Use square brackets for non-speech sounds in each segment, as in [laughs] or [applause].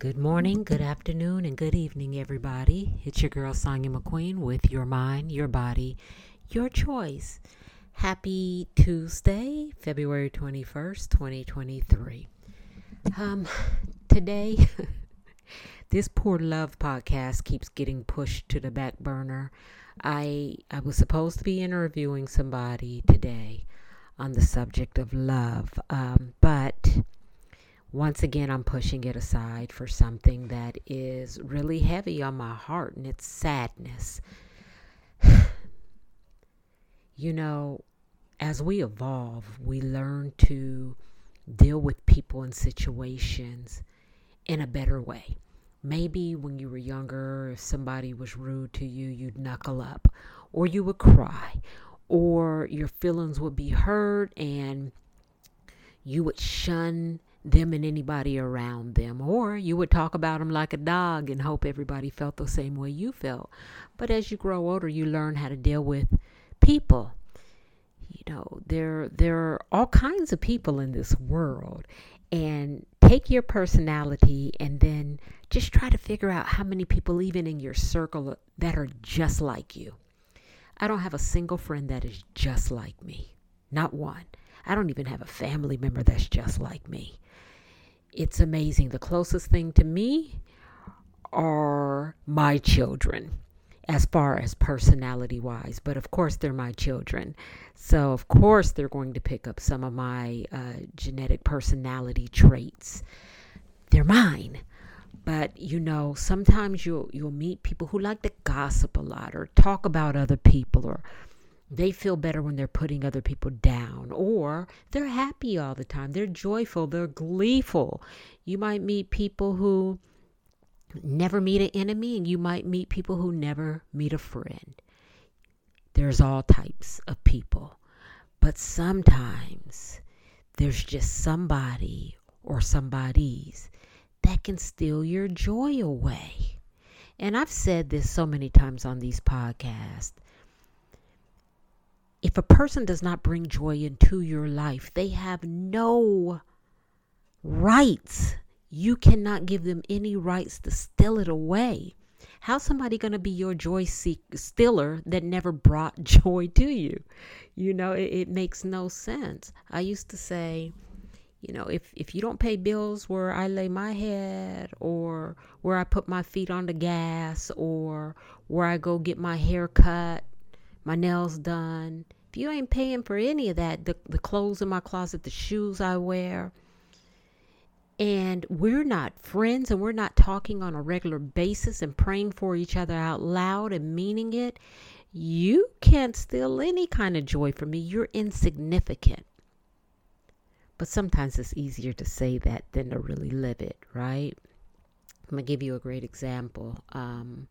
Good morning, good afternoon, and good evening, everybody. It's your girl Sonia McQueen with Your Mind, Your Body, Your Choice. Happy Tuesday, February 21st, 2023. Um, today, [laughs] this poor love podcast keeps getting pushed to the back burner. I I was supposed to be interviewing somebody today on the subject of love, um, but once again, I'm pushing it aside for something that is really heavy on my heart, and it's sadness. [sighs] you know, as we evolve, we learn to deal with people and situations in a better way. Maybe when you were younger, if somebody was rude to you, you'd knuckle up, or you would cry, or your feelings would be hurt, and you would shun them and anybody around them. Or you would talk about them like a dog and hope everybody felt the same way you felt. But as you grow older, you learn how to deal with people. You know, there there are all kinds of people in this world. And take your personality and then just try to figure out how many people even in your circle that are just like you. I don't have a single friend that is just like me. Not one. I don't even have a family member that's just like me it's amazing. The closest thing to me are my children as far as personality wise. But of course, they're my children. So, of course, they're going to pick up some of my uh, genetic personality traits. They're mine. But you know, sometimes you'll you'll meet people who like to gossip a lot or talk about other people or they feel better when they're putting other people down, or they're happy all the time. They're joyful, they're gleeful. You might meet people who never meet an enemy, and you might meet people who never meet a friend. There's all types of people, but sometimes there's just somebody or somebody's that can steal your joy away. And I've said this so many times on these podcasts if a person does not bring joy into your life, they have no rights. You cannot give them any rights to steal it away. How's somebody going to be your joy stealer that never brought [laughs] joy to you? You know, it, it makes no sense. I used to say, you know, if, if you don't pay bills where I lay my head or where I put my feet on the gas or where I go get my hair cut, my nails done. If you ain't paying for any of that, the, the clothes in my closet, the shoes I wear, and we're not friends and we're not talking on a regular basis and praying for each other out loud and meaning it, you can't steal any kind of joy from me. You're insignificant. But sometimes it's easier to say that than to really live it, right? I'm going to give you a great example. Um,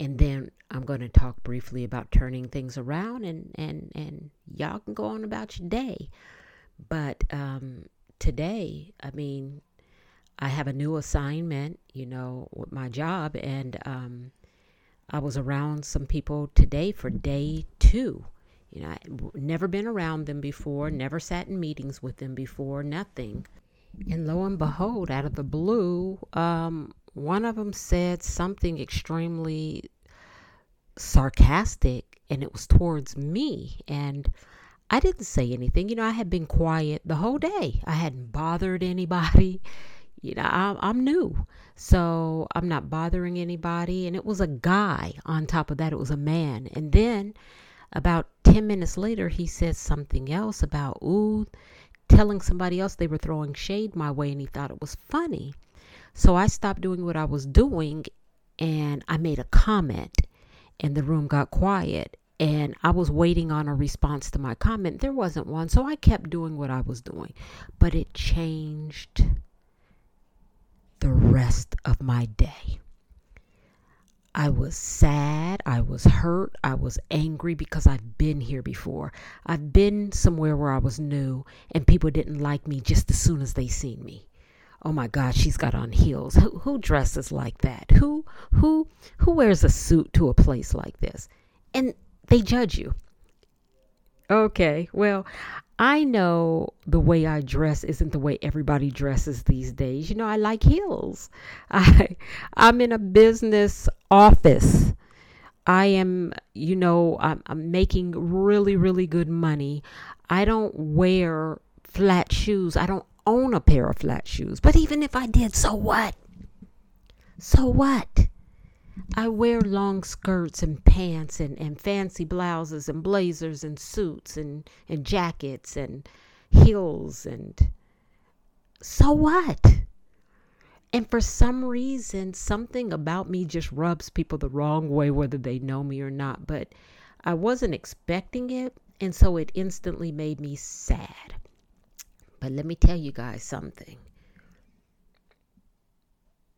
and then I'm going to talk briefly about turning things around and and and y'all can go on about your day. But um, today, I mean, I have a new assignment, you know, with my job, and um, I was around some people today for day two. You know, I never been around them before, never sat in meetings with them before, nothing. And lo and behold, out of the blue, um, one of them said something extremely sarcastic and it was towards me and I didn't say anything. You know, I had been quiet the whole day. I hadn't bothered anybody. [laughs] You know, I'm, I'm new. So I'm not bothering anybody. And it was a guy on top of that. It was a man. And then about 10 minutes later, he said something else about, ooh, telling somebody else they were throwing shade my way and he thought it was funny. So I stopped doing what I was doing and I made a comment and the room got quiet and I was waiting on a response to my comment. There wasn't one, so I kept doing what I was doing. But it changed the rest of my day. I was sad, I was hurt, I was angry because I've been here before. I've been somewhere where I was new and people didn't like me just as soon as they seen me oh my god she's got on heels who, who dresses like that who who who wears a suit to a place like this and they judge you okay well I know the way I dress isn't the way everybody dresses these days. You know, I like heels. [laughs] I I'm in a business office. I am, you know, I'm, I'm making really, really good money. I don't wear flat shoes. I don't own a pair of flat shoes. But even if I did, so what? So what? I wear long skirts and pants and, and fancy blouses and blazers and suits and, and jackets and heels and so what? And for some reason, something about me just rubs people the wrong way, whether they know me or not. But I wasn't expecting it. And so it instantly made me sad. But let me tell you guys something.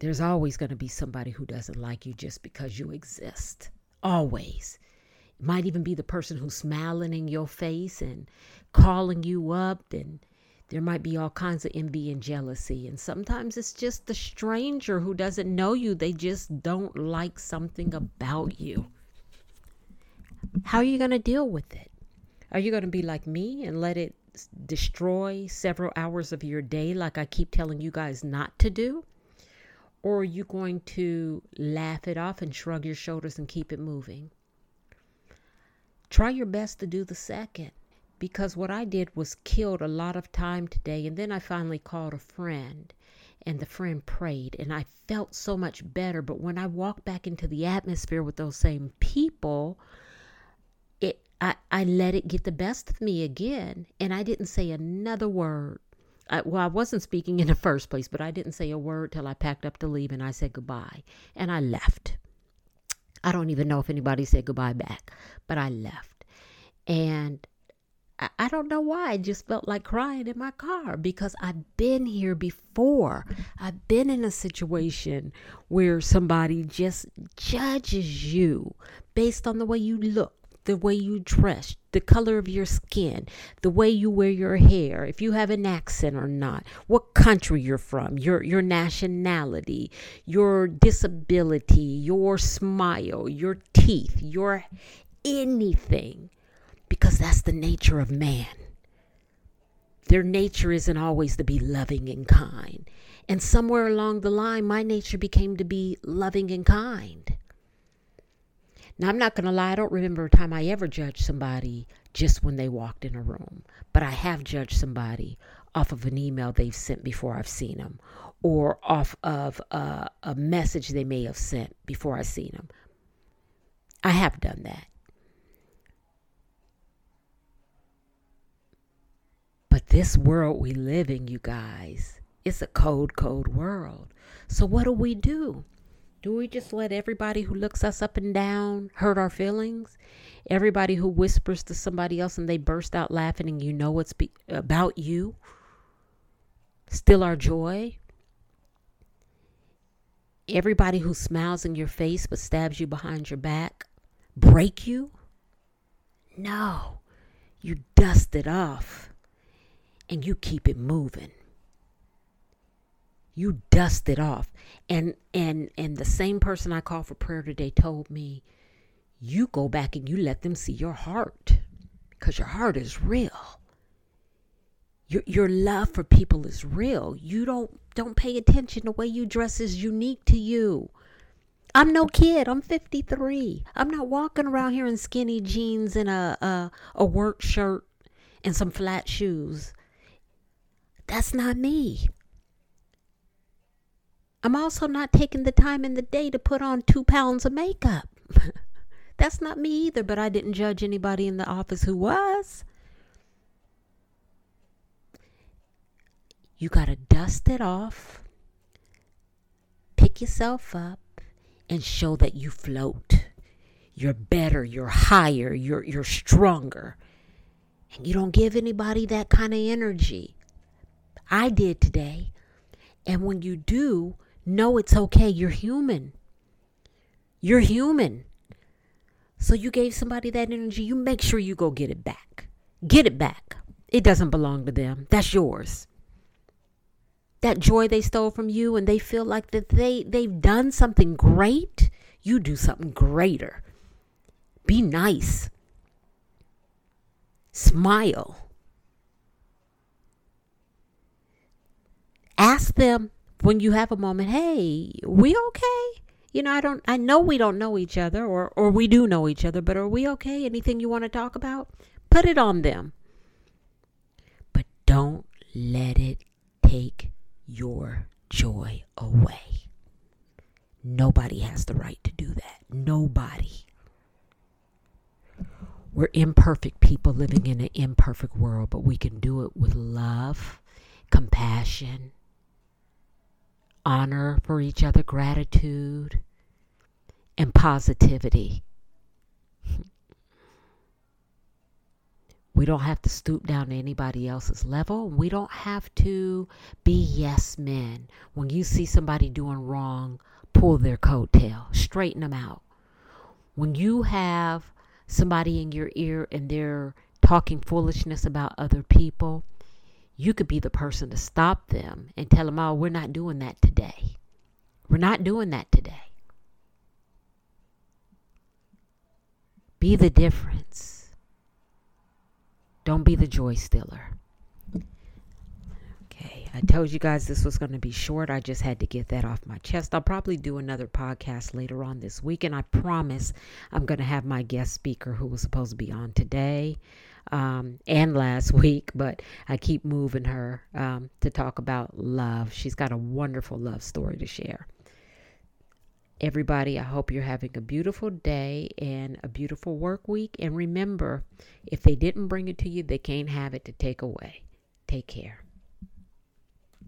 There's always going to be somebody who doesn't like you just because you exist. Always. It might even be the person who's smiling in your face and calling you up and there might be all kinds of envy and jealousy. And sometimes it's just the stranger who doesn't know you. They just don't like something about you. How are you going to deal with it? Are you going to be like me and let it destroy several hours of your day like i keep telling you guys not to do or are you going to laugh it off and shrug your shoulders and keep it moving? Try your best to do the second because what I did was killed a lot of time today. And then I finally called a friend and the friend prayed and I felt so much better. But when I walked back into the atmosphere with those same people, I, I let it get the best of me again and I didn't say another word. I, well, I wasn't speaking in the first place, but I didn't say a word till I packed up to leave and I said goodbye and I left. I don't even know if anybody said goodbye back, but I left. And I, I don't know why. I just felt like crying in my car because I've been here before. I've been in a situation where somebody just judges you based on the way you look the way you dress, the color of your skin, the way you wear your hair, if you have an accent or not, what country you're from, your your nationality, your disability, your smile, your teeth, your anything because that's the nature of man. Their nature isn't always to be loving and kind. And somewhere along the line, my nature became to be loving and kind. Now, I'm not going to lie, I don't remember a time I ever judged somebody just when they walked in a room, but I have judged somebody off of an email they've sent before I've seen them or off of a, a message they may have sent before I've seen them. I have done that. But this world we live in, you guys, it's a cold, cold world. So what do we do? Do we just let everybody who looks us up and down hurt our feelings? Everybody who whispers to somebody else and they burst out laughing and you know it's be- about you? Still our joy? Everybody who smiles in your face but stabs you behind your back? Break you? No. You dust it off and you keep it moving you dust it off. And and and the same person i called for prayer today told me you go back and you let them see your heart because your heart is real. Your, your love for people is real. You don't don't pay attention the way you dress is unique to you. I'm no kid. I'm 53 i'm not walking around here in skinny jeans and a a, a work shirt and some flat shoes. That's not me I'm also not taking the time in the day to put on two pounds of makeup. [laughs] That's not me either, but I didn't judge anybody in the office who was. You got to dust it off, pick yourself up, and show that you float. You're better, you're higher, you're, you're stronger. And you don't give anybody that kind of energy. I did today. And when you do, no, it's okay. You're human. You're human. So you gave somebody that energy, you make sure you go get it back. Get it back. It doesn't belong to them. That's yours. That joy they stole from you and they feel like that they they've done something great, you do something greater. Be nice. Smile. Ask them when you have a moment, hey, we okay? You know, I don't I know we don't know each other or or we do know each other, but are we okay? Anything you want to talk about? Put it on them. But don't let it take your joy away. Nobody has the right to do that. Nobody. We're imperfect people living in an imperfect world, but we can do it with love, compassion, honor for each other, gratitude, and positivity. We don't have to stoop down to anybody else's level. We don't have to be yes men. When you see somebody doing wrong, pull their coattail, straighten them out. When you have somebody in your ear and they're talking foolishness about other people, you could be the person to stop them and tell them, oh, we're not doing that today. We're not doing that today. Be the difference. Don't be the joy stealer. Okay, I told you guys this was going to be short. I just had to get that off my chest. I'll probably do another podcast later on this week, and I promise I'm going to have my guest speaker who was supposed to be on today um, and last [laughs] week, but I keep moving her um, to talk about love. She's got a wonderful love story to share. Everybody, I hope you're having a beautiful day and a beautiful work week. And remember, if they didn't bring it to you, they can't have it to take away. Take care.